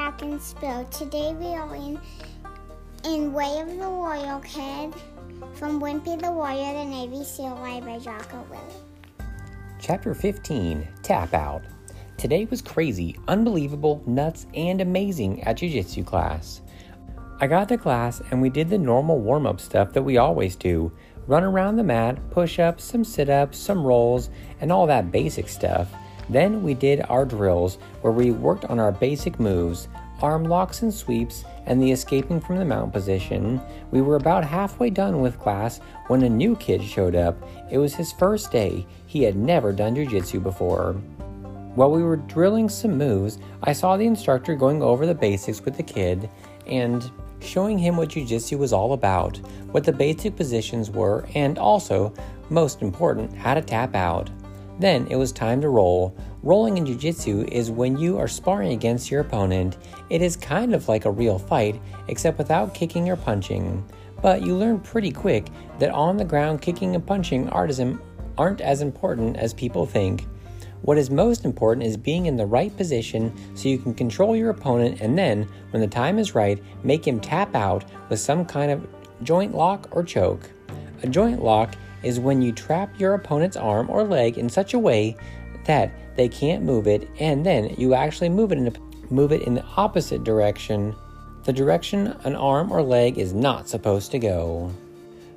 Jack and Spill. Today we are in, in Way of the Warrior Kid from Wimpy the Warrior, the Navy SEAL Live by Jocko Willink. Chapter 15 Tap Out. Today was crazy, unbelievable, nuts, and amazing at Jiu Jitsu class. I got to class and we did the normal warm up stuff that we always do run around the mat, push ups, some sit ups, some rolls, and all that basic stuff. Then we did our drills where we worked on our basic moves, arm locks and sweeps, and the escaping from the mount position. We were about halfway done with class when a new kid showed up. It was his first day. He had never done jujitsu before. While we were drilling some moves, I saw the instructor going over the basics with the kid and showing him what jujitsu was all about, what the basic positions were, and also, most important, how to tap out. Then it was time to roll. Rolling in jiu-jitsu is when you are sparring against your opponent. It is kind of like a real fight, except without kicking or punching. But you learn pretty quick that on the ground kicking and punching aren't as important as people think. What is most important is being in the right position so you can control your opponent and then, when the time is right, make him tap out with some kind of joint lock or choke. A joint lock is when you trap your opponent's arm or leg in such a way that they can't move it and then you actually move it in move it in the opposite direction the direction an arm or leg is not supposed to go.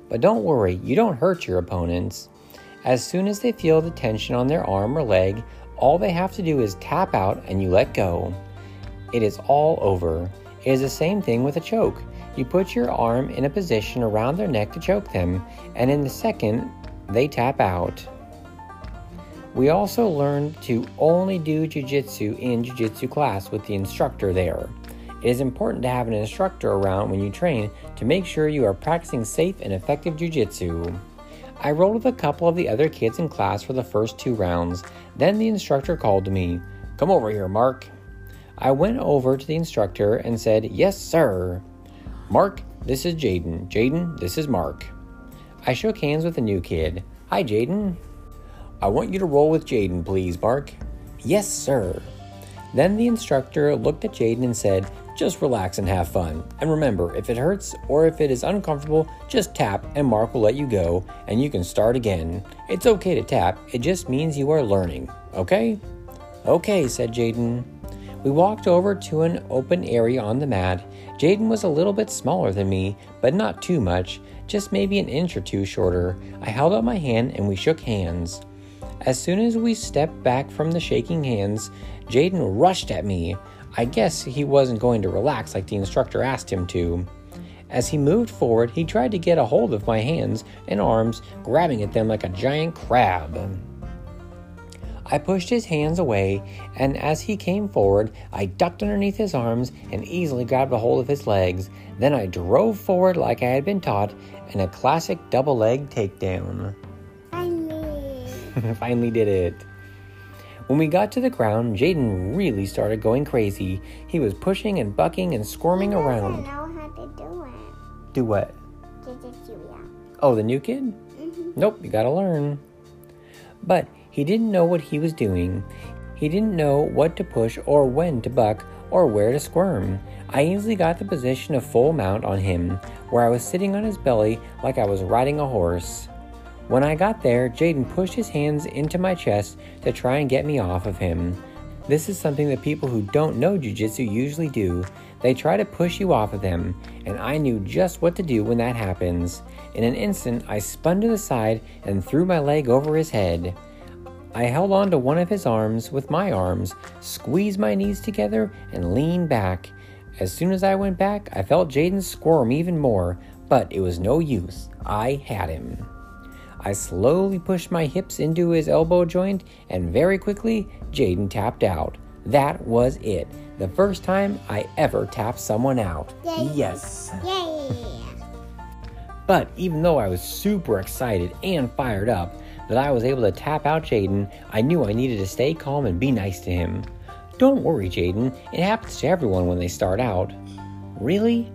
But don't worry you don't hurt your opponents. As soon as they feel the tension on their arm or leg all they have to do is tap out and you let go. It is all over. It is the same thing with a choke you put your arm in a position around their neck to choke them, and in the second, they tap out. We also learned to only do jujitsu in jujitsu class with the instructor there. It is important to have an instructor around when you train to make sure you are practicing safe and effective jujitsu. I rolled with a couple of the other kids in class for the first two rounds. Then the instructor called me, Come over here, Mark. I went over to the instructor and said, Yes, sir. Mark, this is Jaden. Jaden, this is Mark. I shook hands with the new kid. Hi, Jaden. I want you to roll with Jaden, please, Mark. Yes, sir. Then the instructor looked at Jaden and said, Just relax and have fun. And remember, if it hurts or if it is uncomfortable, just tap and Mark will let you go and you can start again. It's okay to tap, it just means you are learning, okay? Okay, said Jaden. We walked over to an open area on the mat. Jaden was a little bit smaller than me, but not too much, just maybe an inch or two shorter. I held out my hand and we shook hands. As soon as we stepped back from the shaking hands, Jaden rushed at me. I guess he wasn't going to relax like the instructor asked him to. As he moved forward, he tried to get a hold of my hands and arms, grabbing at them like a giant crab. I pushed his hands away, and as he came forward, I ducked underneath his arms and easily grabbed a hold of his legs. Then I drove forward like I had been taught in a classic double leg takedown. Finally. Finally did it. When we got to the ground, Jaden really started going crazy. He was pushing and bucking and squirming He around. know how to do it. Do what? Oh, the new kid? Mm-hmm. Nope, you gotta learn. But he didn't know what he was doing. He didn't know what to push or when to buck or where to squirm. I easily got the position of full mount on him, where I was sitting on his belly like I was riding a horse. When I got there, Jaden pushed his hands into my chest to try and get me off of him. This is something that people who don't know jujitsu usually do. They try to push you off of them, and I knew just what to do when that happens. In an instant, I spun to the side and threw my leg over his head. I held on to one of his arms with my arms, squeezed my knees together, and leaned back. As soon as I went back, I felt Jaden squirm even more, but it was no use. I had him. I slowly pushed my hips into his elbow joint, and very quickly, Jaden tapped out. That was it. The first time I ever tapped someone out. Yay. Yes. Yay! But even though I was super excited and fired up that I was able to tap out Jaden, I knew I needed to stay calm and be nice to him. Don't worry, Jaden. It happens to everyone when they start out. Really?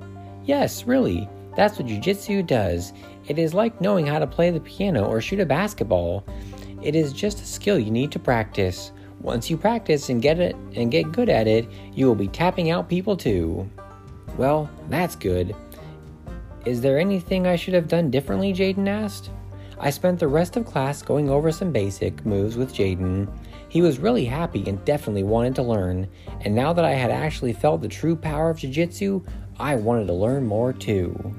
Yes, really. That's what jujitsu does. It is like knowing how to play the piano or shoot a basketball. It is just a skill you need to practice. Once you practice and get it and get good at it, you will be tapping out people too. Well, that's good. Is there anything I should have done differently? Jaden asked. I spent the rest of class going over some basic moves with Jaden. He was really happy and definitely wanted to learn, and now that I had actually felt the true power of Jiu Jitsu, I wanted to learn more too.